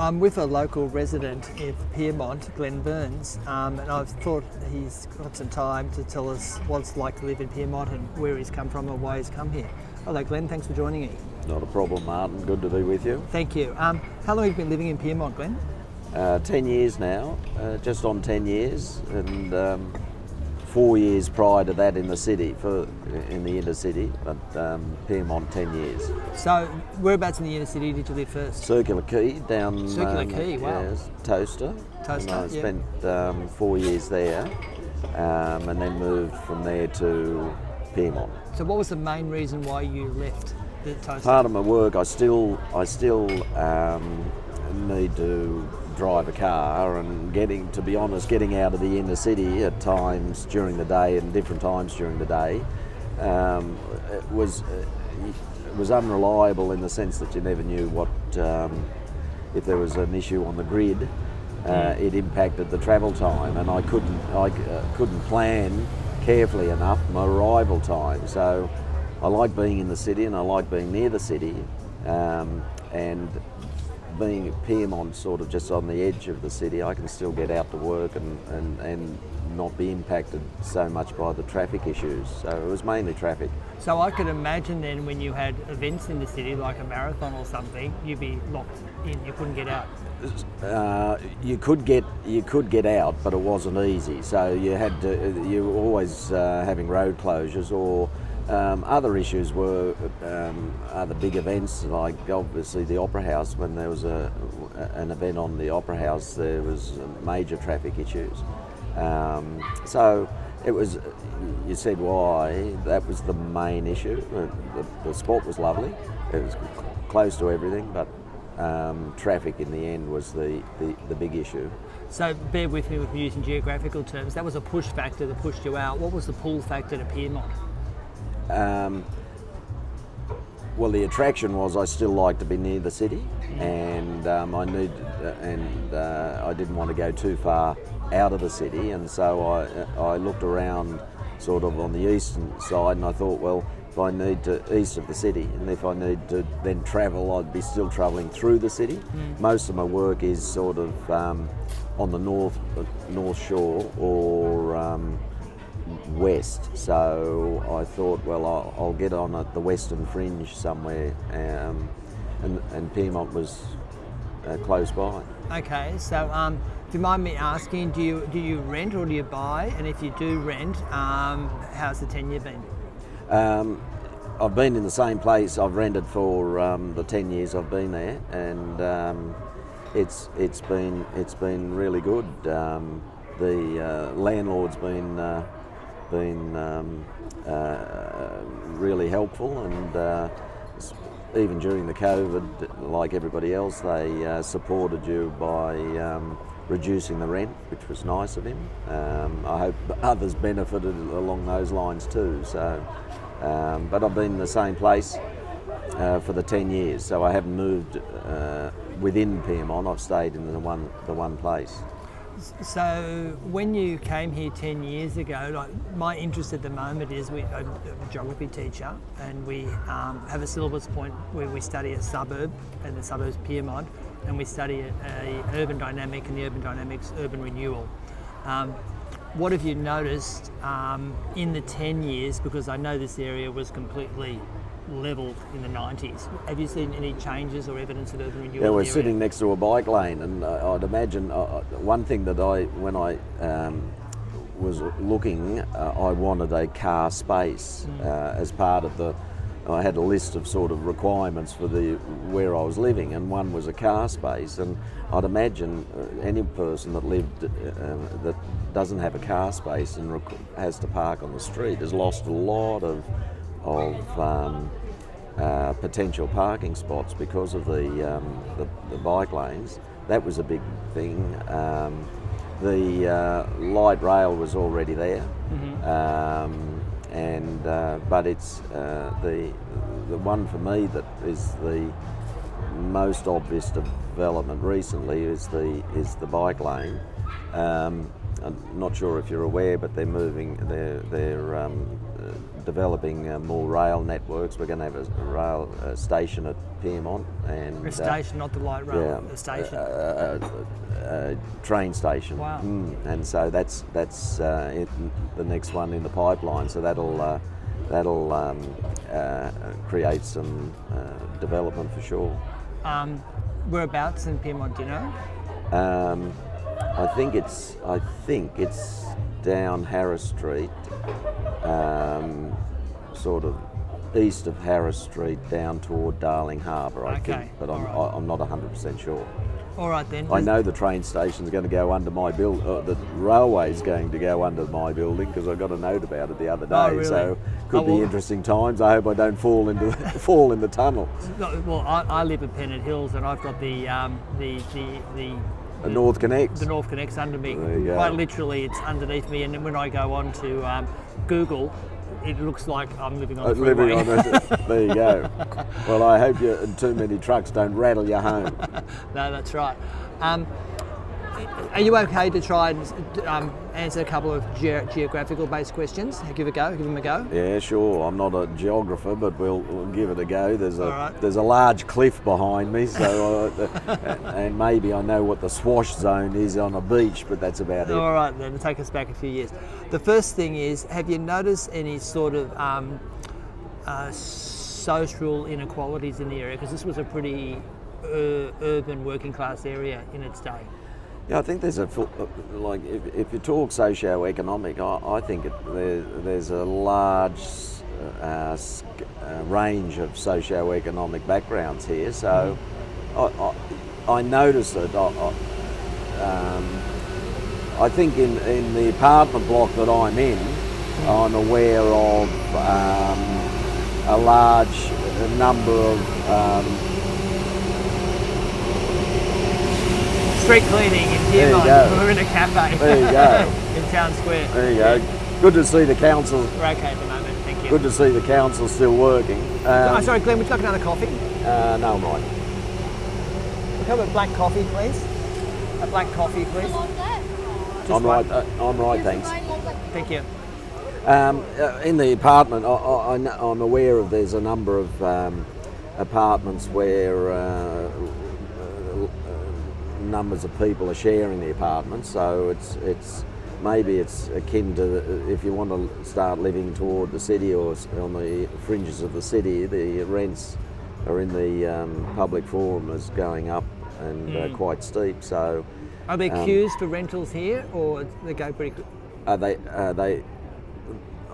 I'm with a local resident of Pyrmont, Glenn Burns, um, and I've thought he's got some time to tell us what it's like to live in Pyrmont and where he's come from and why he's come here. Hello, Glenn. Thanks for joining me. Not a problem, Martin. Good to be with you. Thank you. Um, how long have you been living in Pyrmont, Glenn? Uh, 10 years now, uh, just on 10 years, and um, four years prior to that in the city, for in the inner city, but um, Pyrmont 10 years. So, whereabouts in the inner city did you live first? Circular Quay down. Circular Quay, wow. yes, Toaster. Toaster, And I yeah. spent um, four years there, um, and then moved from there to Pyrmont. So, what was the main reason why you left the toaster? part of my work, I still I still um, need to drive a car and getting to be honest, getting out of the inner city at times during the day and different times during the day um, it was it was unreliable in the sense that you never knew what um, if there was an issue on the grid. Uh, it impacted the travel time, and I couldn't I uh, couldn't plan carefully enough my arrival time. So I like being in the city and I like being near the city, um, and being at Pyrmont, sort of just on the edge of the city, I can still get out to work and, and, and not be impacted so much by the traffic issues. So it was mainly traffic. So, I could imagine then when you had events in the city, like a marathon or something, you'd be locked in, you couldn't get out. Uh, you could get you could get out, but it wasn't easy. So you had to you were always uh, having road closures or um, other issues were um, other big events like obviously the Opera House. When there was a an event on the Opera House, there was major traffic issues. Um, so it was. You said why? That was the main issue. The, the, sport was lovely. It was close to everything, but um, traffic in the end was the, the, the big issue. So, bear with me with using geographical terms. That was a push factor that pushed you out. What was the pull factor to Pyrmont? Um, well, the attraction was I still like to be near the city, and um, I need uh, and uh, I didn't want to go too far out of the city, and so I I looked around sort of on the eastern side, and I thought, well, if I need to east of the city, and if I need to then travel, I'd be still travelling through the city. Most of my work is sort of um, on the north uh, north shore or um, west. So I thought, well, I'll, I'll get on at the western fringe somewhere, um, and, and Pyrmont was uh, close by. Okay, so um, do you mind me asking, do you do you rent or do you buy? And if you do rent, um, how's the tenure been? Um, I've been in the same place. I've rented for um, the ten years I've been there, and um, it's it's been it's been really good. Um, the uh, landlord's been uh, been um, uh, really helpful, and uh, even during the COVID, like everybody else, they uh, supported you by um, reducing the rent, which was nice of him. Um, I hope others benefited along those lines too. So, um, but I've been in the same place uh, for the 10 years, so I haven't moved uh, within Pyrmont. I've stayed in the one the one place. So when you came here 10 years ago, like my interest at the moment is we, I'm a geography teacher and we um, have a syllabus point where we study a suburb and the suburb's Pyrmont and we study a, a urban dynamic and the urban dynamics urban renewal. Um, what have you noticed um, in the 10 years, because I know this area was completely levelled in the 90s. Have you seen any changes or evidence of urban renewal? Yeah, we're sitting next to a bike lane, and uh, I'd imagine uh, uh, one thing that I, when I um, was looking, uh, I wanted a car space uh, as part of the. I had a list of sort of requirements for the where I was living, and one was a car space. And I'd imagine uh, any person that lived that doesn't have a car space and has to park on the street has lost a lot of of um, uh, potential parking spots because of the, um, the, the bike lanes. That was a big thing. Um, the uh, light rail was already there, um, and uh, but it's uh, the the one for me that is the most obvious development recently is the is the bike lane. Um, I'm not sure if you're aware, but they're moving. They're they're um, developing uh, more rail networks. We're going to have a, a rail uh, station at Pyrmont and A uh, station, not the light rail, yeah, a station. a, a, a train station. Wow. Mm, and so that's that's uh, it, the next one in the pipeline. So that'll uh, that'll um, uh, create some uh, development for sure. um, whereabouts in Pyrmont, do you know? Um, I think it's I think it's down Harris Street, um, sort of east of Harris Street, down toward Darling Harbour. I Okay, think, but I'm alright. I, I'm not 100% sure. All right then. I know the train station's going to go under my build. Uh, the railway's going to go under my building because I got a note about it the other day. Oh, really? So could Oh, be interesting times. I hope I don't fall into fall in the tunnel. No, well, I, I live in Pennant Hills, and I've got the um, the the the. The NorthConnex. The NorthConnex under me. There you go. Quite literally, it's underneath me, and then when I go on to um, Google, it looks like I'm living on Uh, the freeway. living on. There you go. Well, I hope you, too many trucks don't rattle your home. no, that's right. Um, are you okay to try and um, answer a couple of ge- geographical-based questions? Give it a go. Give them a go. Yeah, sure. I'm not a geographer, but we'll, we'll give it a go. There's a right. there's a large cliff behind me, so I, and maybe I know what the swash zone is on a beach, but that's about it. All right, then take us back a few years. The first thing is, have you noticed any sort of um, uh, social inequalities in the area? Because this was a pretty uh, urban, working-class area in its day. Yeah, I think there's a uh, like if, if you talk socio-economic, I, I think it, there, there's a large uh, uh, range of socio-economic backgrounds here. So I, I, I notice it. I, I, um, I think in, in the apartment block that I'm in, I'm aware of um, a large number of um, Street cleaning in There you Pyrmont. go. We're in a cafe. There you go. in town square. there you go. Good to see the council We're okay at the moment. Thank you. Good to see the council still working. Oh, Um, sorry, Glenn. Would you like another coffee? uh, no, I'm right. We'll have a black coffee, please. A black coffee, please. Just I'm one. right. Uh, I'm right. Thanks. Thank you. Um, uh, in the apartment, I, I, I kn- I'm aware of there's a number of um, apartments where uh, numbers of people are sharing the apartment. So it's it's maybe it's akin to uh, if you want to start living toward the city or on the fringes of the city, the rents are in the um, public forum is going up and uh, quite steep. So Are there Um, queues for rentals here, or they go pretty quick? Uh, they, uh, they,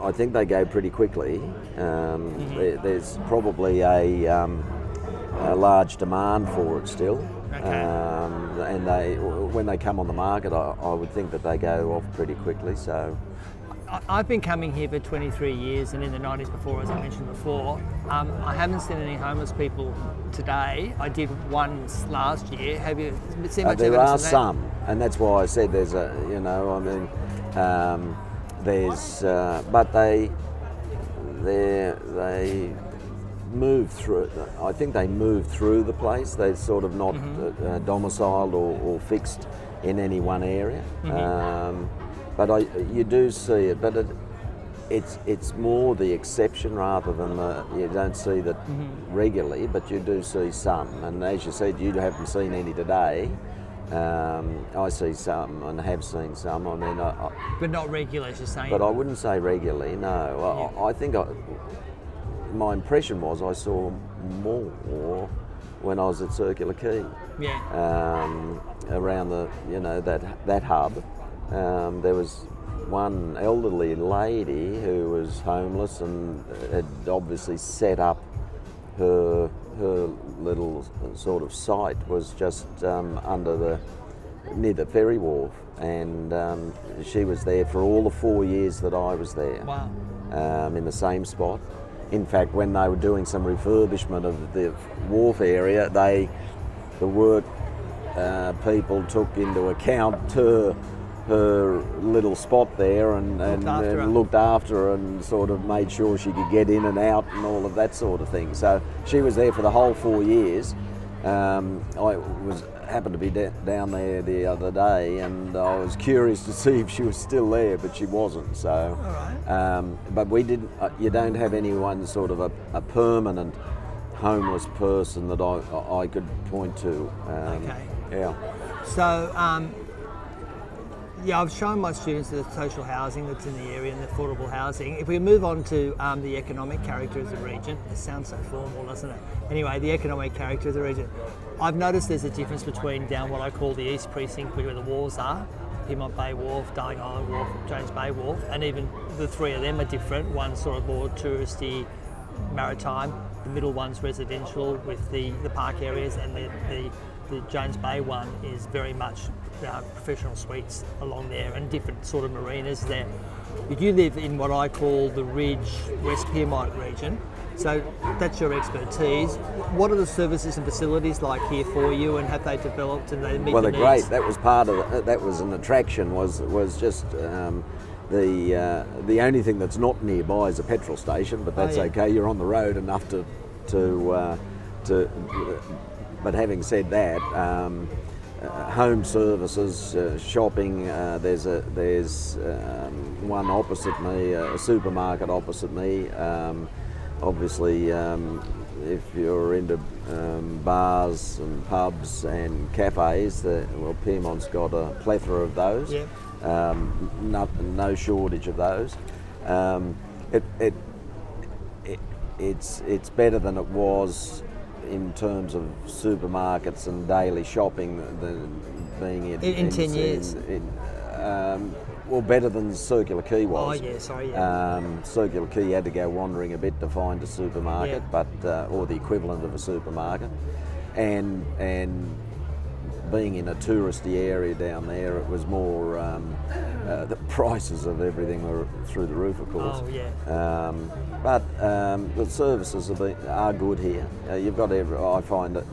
I think they go pretty quickly. Um, there, there's probably a, um, a large demand for it still. Okay. Um, and they, when they come on the market, I, I would think that they go off pretty quickly. So, I've been coming here for 23 years, and in the 90s before, as I mentioned before, um, I haven't seen any homeless people today. I did once last year. Have you seen uh, there are some, and that's why I said there's a, you know, I mean, um, there's, uh, but they, they, they move through. I think they move through the place. They're sort of not Mm-hmm. uh, uh, domiciled or, or fixed in any one area. Mm-hmm. Um, but I, you do see it, but it, it's it's more the exception rather than the. You don't see that Mm-hmm. regularly, but you do see some. And as you said, you haven't seen any today. Um, I see some and have seen some. I mean, I, I, But not regularly, as you're saying. but I wouldn't say regularly. No, I, I think I, my impression was I saw more when I was at Circular Quay yeah. um, around the you know that that hub. Um, there was one elderly lady who was homeless and had obviously set up her her little sort of site was just um, under the near the ferry wharf, and um, she was there for all the four years that I was there Wow. um, in the same spot. In fact, when they were doing some refurbishment of the wharf area, they, the work uh, people took into account her, her little spot there and, and, after and looked after her and sort of made sure she could get in and out and all of that sort of thing. So she was there for the whole four years. Um, I was happened to be down there the other day, and I was curious to see if she was still there, but she wasn't. So, right. um, but we didn't. Uh, you don't have anyone sort of a, a permanent homeless person that I I could point to. Um, Okay. Yeah. So, um, yeah, I've shown my students the social housing that's in the area and the affordable housing. If we move on to um, the economic character of the region, it sounds so formal, doesn't it? Anyway, the economic character of the region. I've noticed there's a difference between down what I call the East Precinct, where the walls are, Pyrmont Bay Wharf, Darling Island Wharf, James Bay Wharf, and even the three of them are different. One's sort of more touristy, maritime. The middle one's residential with the, the park areas, and the, the, the Jones Bay one is very much uh, professional suites along there and different sort of marinas there. You live in what I call the Ridge West Pyrmont region, so that's your expertise. What are the services and facilities like here for you, and have they developed and they meet Well, the they're great. That was part of it. That was an attraction. Was was just um, the uh, the only thing that's not nearby is a petrol station, but that's yeah. okay. You're on the road enough to to uh, to. But having said that. Um, uh, home services, uh, shopping. Uh, there's a there's um, one opposite me, a supermarket opposite me. Um, obviously, um, if you're into um, bars and pubs and cafes, the, well, Pyrmont's got a plethora of those. Yeah. Um, no, no shortage of those. Um, it, it, it, it's, it's better than it was in terms of supermarkets and daily shopping than being in, In- in 10 years? in, um, well, better than Circular Quay Oh was. yeah, sorry, yeah. Um, Circular Quay had to go wandering a bit to find a supermarket, Yeah. but uh, or the equivalent of a supermarket, and and being in a touristy area down there, it was more um, uh, the prices of everything were through the roof, of course. Oh, yeah. Um, but um, the services are, be, are good here. Uh, you've got every. I find that,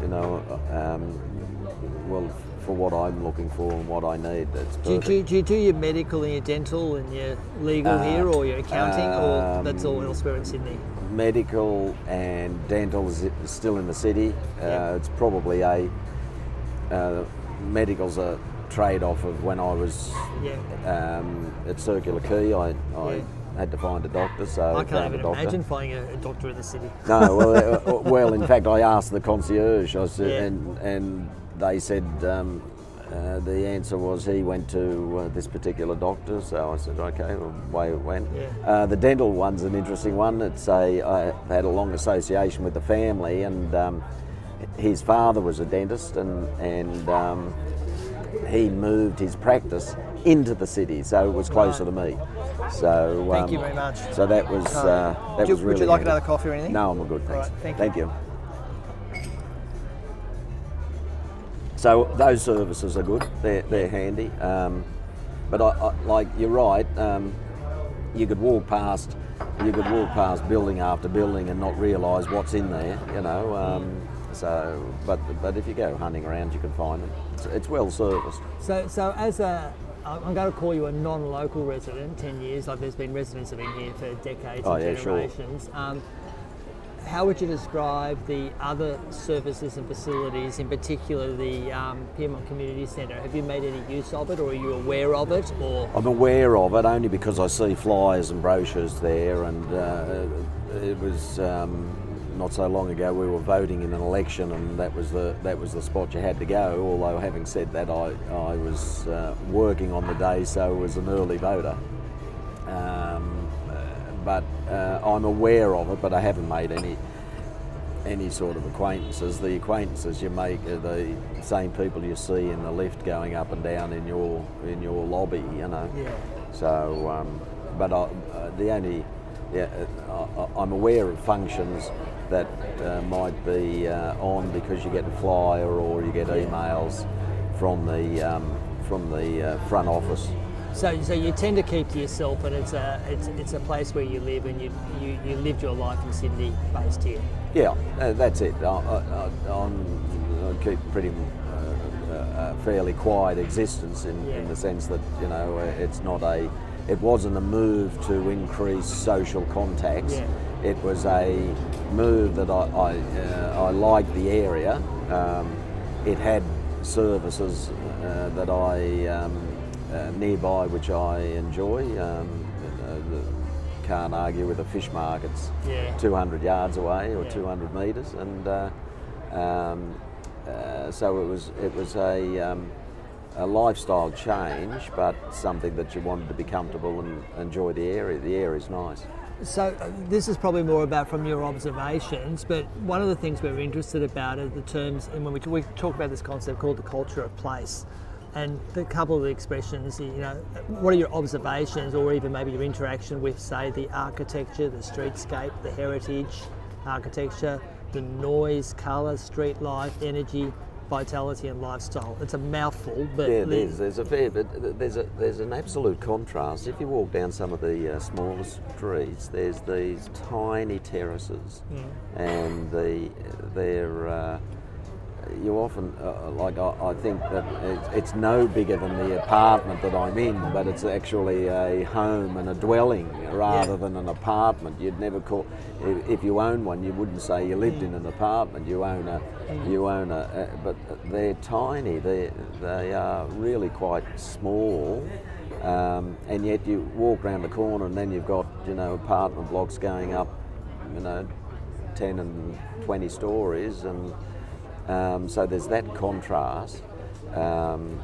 you know, um, well, for what I'm looking for and what I need, that's Do you, do, you, do you do your medical and your dental and your legal here, or your accounting, or that's all um, elsewhere in Sydney? medical and dental is is still in the city. Uh, It's probably a uh, medical's a trade-off of when I was Yeah. um, at Circular Quay. I, I Yeah. had to find a doctor, so I can't even imagine finding a, a doctor in the city. No, well, well, in fact, I asked the concierge, I said, Yeah. and and they said um, uh, the answer was he went to uh, this particular doctor. So I said, okay, well, away it went. Yeah. Uh, the dental one's an interesting one. It's a I had a long association with the family, and um, his father was a dentist, and and um, he moved his practice into the city, so it was closer to me. So Thank um, you very much. So that was uh, that you- was would you like handy. another coffee or anything? No, I'm all good, thanks. right, thank you. you. So those services are good. They're, they're handy. Um, but I, I, like you're right. Um, you could walk past, you could walk past building after building and not realise what's in there. You know. So, but but if you go hunting around, you can find them. It's, it's well serviced. So, so as a, I'm going to call you a non-local resident. Ten years, like there's been residents have been here for decades Oh, and yeah, sure. generations. Um, how would you describe the other services and facilities, in particular the um, Pyrmont Community Centre? Have you made any use of it, or are you aware of it, or I'm aware of it only because I see flyers and brochures there, and uh, it was um, not so long ago we were voting in an election, and that was the that was the spot you had to go. Although having said that, I I was uh, working on the day, so was an early voter. Um, uh, but uh, I'm aware of it, but I haven't made any any sort of acquaintances. The acquaintances you make are the same people you see in the lift going up and down in your in your lobby. You know. Yeah. So, um, but I, uh, the only yeah, uh, I, I'm aware of functions that uh, might be uh, on because you get a flyer or you get emails from the um, from the uh, front office. so? So you tend to keep to yourself, and it's a it's, it's a place where you live, and you, you you lived your life in Sydney, based here. Yeah, uh, that's it. I, I, I, I'm, I keep pretty uh, uh, a fairly quiet existence in, in the sense that you know it's not a. It wasn't a move to increase social contacts. Yeah. It was a move that I I, uh, I liked the area. Um, it had services uh, that I um, uh, nearby, which I enjoy. Um, uh, can't argue with the fish markets Yeah. 200 yards away or Yeah. 200 metres, and uh, um, uh, so it was it was a, um, a lifestyle change, but something that you wanted to be comfortable and enjoy the area. The area is nice. So uh, this is probably more about from your observations, but one of the things we're interested about are the terms, and when we, we talk about this concept called the culture of place, and the couple of the expressions, you know, what are your observations, or even maybe your interaction with, say, the architecture, the streetscape, the heritage architecture, the noise, colour, street life, energy, vitality, and lifestyle. It's a mouthful, but Yeah, there's, there's a fair bit. There's a there's an absolute contrast. If you walk down some of the uh, smaller streets, there's these tiny terraces, and the they're. Uh, you often uh, like I, I think that it's, it's no bigger than the apartment that I'm in, but it's actually a home and a dwelling rather Yeah. than an apartment. You'd never call if, if you own one, you wouldn't say you lived in an apartment. You own a you own a, uh, but they're tiny. They they are really quite small. Um, and yet you walk around the corner and then you've got you know apartment blocks going up, you know, 10 and 20 stories and um, so there's that contrast. Um,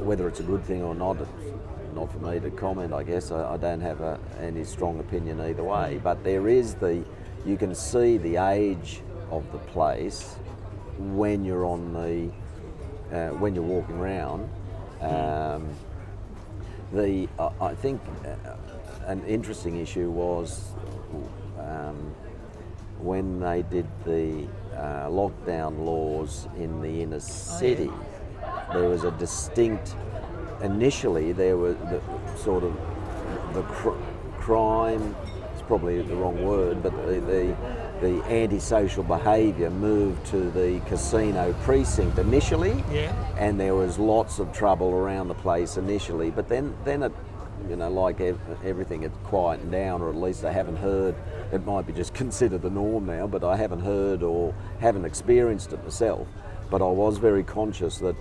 whether it's a good thing or not, it's not for me to comment. I guess I, I don't have a, any strong opinion either way. But there is the, you can see the age of the place when you're on the, uh, when you're walking around. Um, the I I think uh, an interesting issue was um, when they did the uh, lockdown laws in the inner city. There was a distinct. Initially, there was the sort of the cr- crime. It's probably the wrong word, but the, the the antisocial behaviour moved to the casino precinct initially Yeah. and there was lots of trouble around the place initially. But then, then it, you know, like ev- everything, it quietened down, or at least I haven't heard. It might be just considered the norm now, but I haven't heard or haven't experienced it myself. But I was very conscious that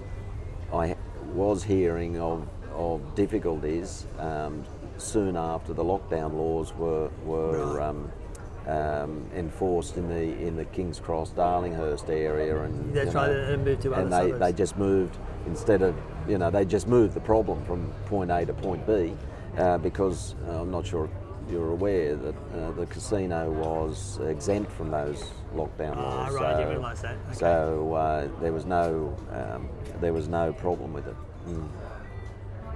I was hearing of of difficulties um, soon after the lockdown laws were were. Um, um, enforced in the in the Kings Cross, Darlinghurst area, and That's you right, and moved to other and they, suburbs. they just moved instead of you know they just moved the problem from point A to point B uh, because uh, I'm not sure you're aware that uh, the casino was exempt from those lockdown Ah, laws. right, I didn't so- realise that. Okay. So uh, there was no um, there was no problem with it. Mm.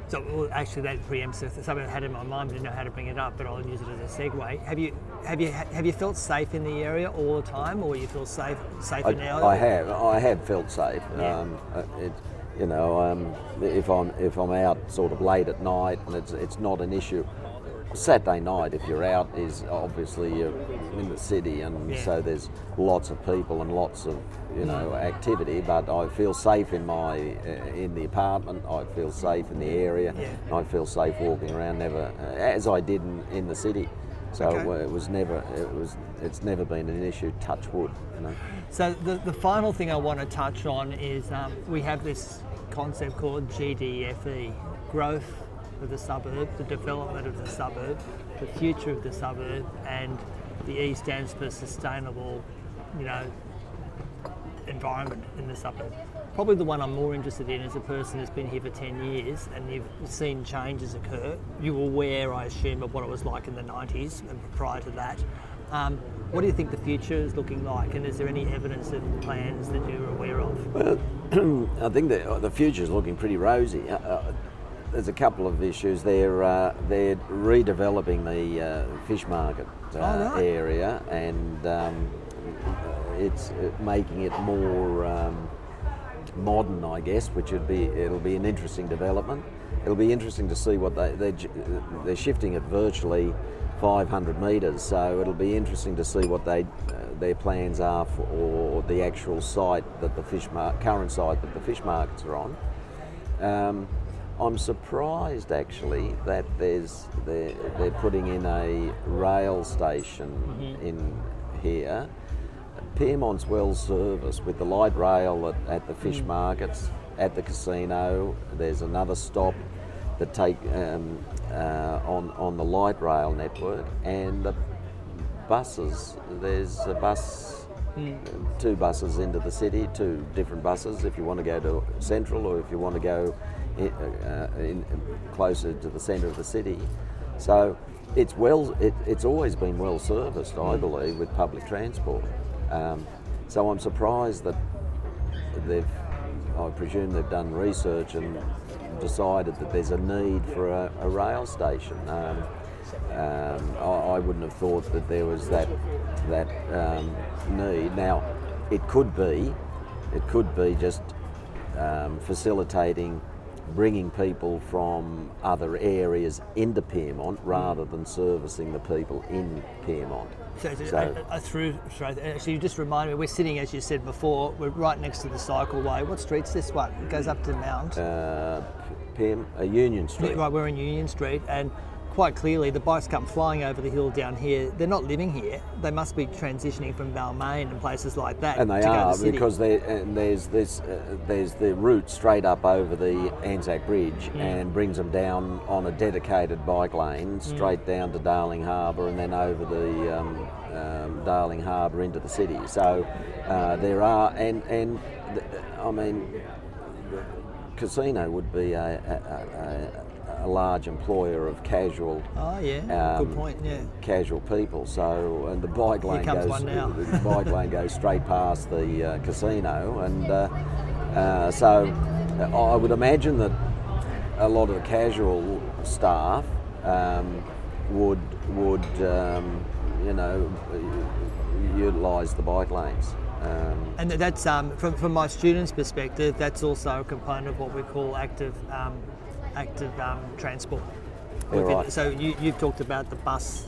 So well, actually, that preempts something I had in my mind. Didn't know how to bring it up, but I'll use it as a segue. Have you have you have you felt safe in the area all the time, or you feel safe safer I, now? I have. I have felt safe. Yeah. Um, uh, it, you know, um, if I'm if I'm out sort of late at night and it's it's not an issue. Saturday night, if you're out, is obviously you're in the city, and Yeah. so there's lots of people and lots of you know activity. But I feel safe in my uh, in the apartment. I feel safe in the area. Yeah. I feel safe walking around, never uh, as I did in, in the city. So Okay. it was never it was it's never been an issue. Touch wood, you know. So the, the final thing I want to touch on is um, we have this concept called GDFE, growth of the suburb, the development of the suburb, the future of the suburb, and the E stands for sustainable, you know, environment in the suburb. Probably the one I'm more interested in as a person who's been here for 10 years and you've seen changes occur. You were aware, I assume, of what it was like in the 90s and prior to that. Um, what do you think the future is looking like, and is there any evidence of plans that you're aware of? Well, I think the, the future is looking pretty rosy. Uh, uh, there's a couple of issues. They're uh, they're redeveloping the uh, fish market uh, Oh, right. area, and um, it's uh, making it more um, modern, I guess. Which would be it'll be an interesting development. It'll be interesting to see what they they're, they're shifting it virtually 500 metres. So it'll be interesting to see what they uh, their plans are for or the actual site that the fish mar- current site that the fish markets are on. Um, I'm surprised actually that there's they're, they're putting in a rail station in here Pyrmont's well serviced with the light rail at, at the fish markets, at the casino. There's another stop that take um, uh, on on the light rail network, and the buses. There's a bus, two buses into the city, two different buses if you want to go to central or if you want to go in, uh, in, closer to the centre of the city. So it's well, it, it's always been well serviced, I believe, with public transport. Um, so I'm surprised that they've, I presume they've done research and decided that there's a need for a, a rail station. Um, um, I, I wouldn't have thought that there was that that um, need. Now, it could be, it could be just um, facilitating bringing people from other areas into Pyrmont rather than servicing the people in Pyrmont. So, so, So- uh, uh, through, sorry, actually, you just reminded me. We're sitting, as you said before, we're right next to the cycleway. What street's this one? It goes up to Mount. Uh, Pym, uh, Union Street. Right, we're in Union Street, and quite clearly the bikes come flying over the hill down here. They're not living here. They must be transitioning from Balmain and places like that. And they to go to are the city. because there's this uh, there's the route straight up over the Anzac Bridge Mm. and brings them down on a dedicated bike lane Mm. straight down to Darling Harbour and then over the um, um, Darling Harbour into the city. So uh, there are and and th- I mean casino would be a, a, a, a large employer of casual Oh yeah, um, good point. Yeah. casual people. So, and the bike lane goes. The bike lane goes straight past the uh, casino, and uh, uh, so I would imagine that a lot of the casual staff um, would would um, you know utilise the bike lanes. Um, And that's um, from, from my students' perspective. That's also a component of what we call active um, active um, transport. Within- right. So you, you've talked about the bus,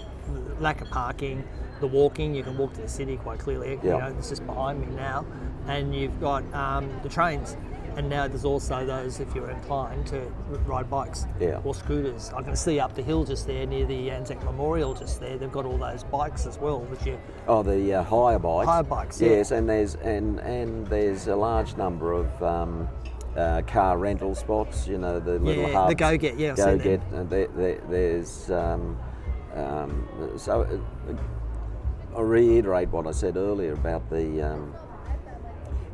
lack of parking, the walking. You can walk to the city quite clearly. You Yeah. know, it's just behind me now, and you've got um, the trains. And now there's also those, if you're inclined to ride bikes Yeah. or scooters. I can see up the hill just there near the Anzac Memorial, just there. They've got all those bikes as well, which you Oh, the uh, hire bikes. Hire bikes, yeah. Yes, and there's and and there's a large number of um, uh, car rental spots. You know, the little Yeah, the. GoGet, yeah, I've GoGet. And there, there, there's um, um, so. Uh, I reiterate what I said earlier about the. Um,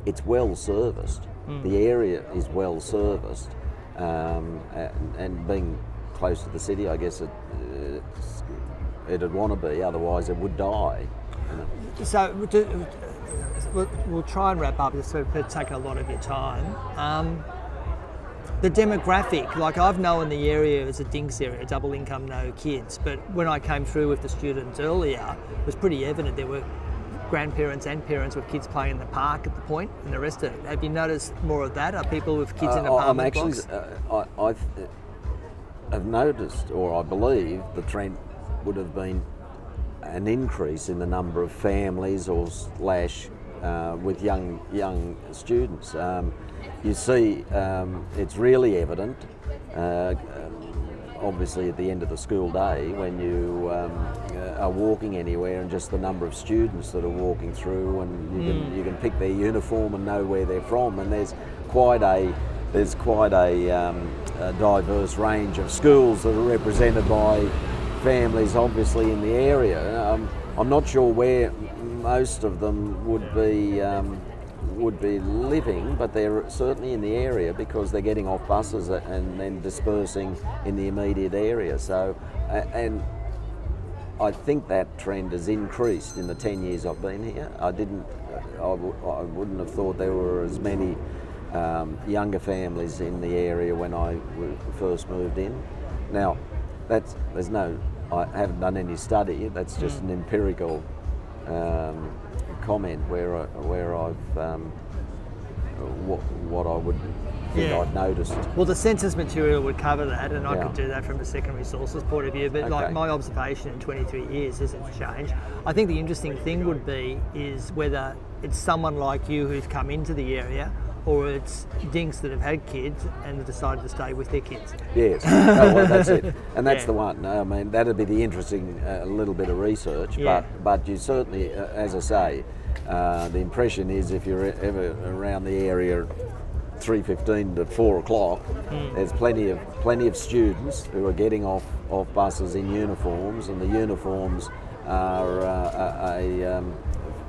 it's well serviced. Hmm. The area is well serviced, um, and, and being close to the city, I guess it, uh, it'd want to be. Otherwise, it would die. you know. So we'll, do- we'll, we'll try and wrap up. This has take a lot of your time. Um, the demographic, like I've known the area as a dinks area, double income, no kids. But when I came through with the students earlier, it was pretty evident there were grandparents and parents with kids playing in the park at the point and the rest of it. Have you noticed more of that? Are people with kids in Uh, I'm actually, blocks? uh, I, I've uh, have noticed, or I believe, the trend would have been an increase in the number of families or slash uh, with young young students. Um, you see, um, it's really evident. Uh, obviously, at the end of the school day, when you um, uh, are walking anywhere, and just the number of students that are walking through, and you can you can pick their uniform and know where they're from, and there's quite a there's quite a, um, a diverse range of schools that are represented by families, obviously in the area. Um, I'm not sure where most of them would be. Um, would be living, but they're certainly in the area because they're getting off buses and then dispersing in the immediate area. So, and I think that trend has increased in the 10 years I've been here. I didn't, I, w- I wouldn't have thought there were as many um, younger families in the area when I w- first moved in. Now, that's, there's no, I haven't done any study, that's just an empirical um, comment where, I, where I've, um, what, what I would think Yeah. I've noticed. Well, the census material would cover that, and I could do that from a secondary sources point of view. But like my observation in 23 years hasn't changed. I think the interesting thing would be is whether it's someone like you who's come into the area, or it's dinks that have had kids and have decided to stay with their kids. Yes, oh, well, that's it, and that's Yeah. the one. I mean, that'd be the interesting uh, little bit of research. Yeah. But but you certainly, uh, as I say, uh, the impression is if you're ever around the area 3.15 to 4 o'clock, there's plenty of plenty of students who are getting off, off buses in uniforms, and the uniforms are uh, a, a um,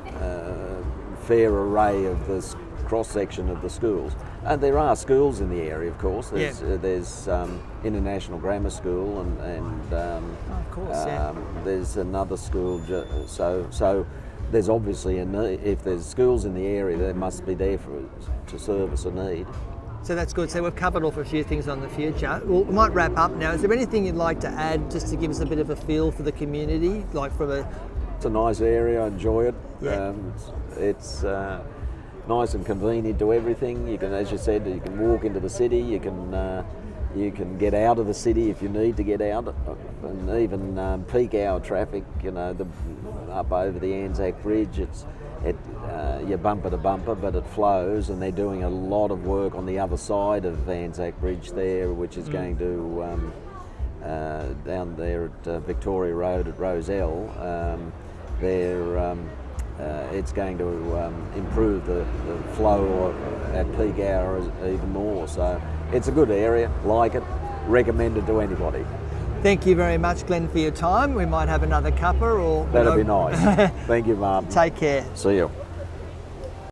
uh, fair array of the cross section of the schools. And there are schools in the area, of course. There's, Yeah. uh, there's um, International Grammar School, and, and um, Oh, of course, yeah. um, there's another school. So, so there's obviously a need. If there's schools in the area, they must be there for to service a need. So that's good. So we've covered off a few things on the future. Well, we might wrap up now. Is there anything you'd like to add just to give us a bit of a feel for the community, like from a It's a nice area. I enjoy it. Yeah. Um, it's it's uh, nice and convenient to everything. You can, as you said, you can walk into the city. You can uh, you can get out of the city if you need to get out, and even um, peak hour traffic. You know, the, up over the Anzac Bridge. It's it uh, you're bumper to bumper, but it flows, and they're doing a lot of work on the other side of Anzac Bridge there, which is going to. Um, uh, down there at uh, Victoria Road at Rozelle, um, there um, uh, it's going to um, improve the, the flow at peak hour even more. So it's a good area, like it, recommended to anybody. Thank you very much, Glenn, for your time. We might have another cuppa or That'd be nice. Thank you, Martin. Take care. See you.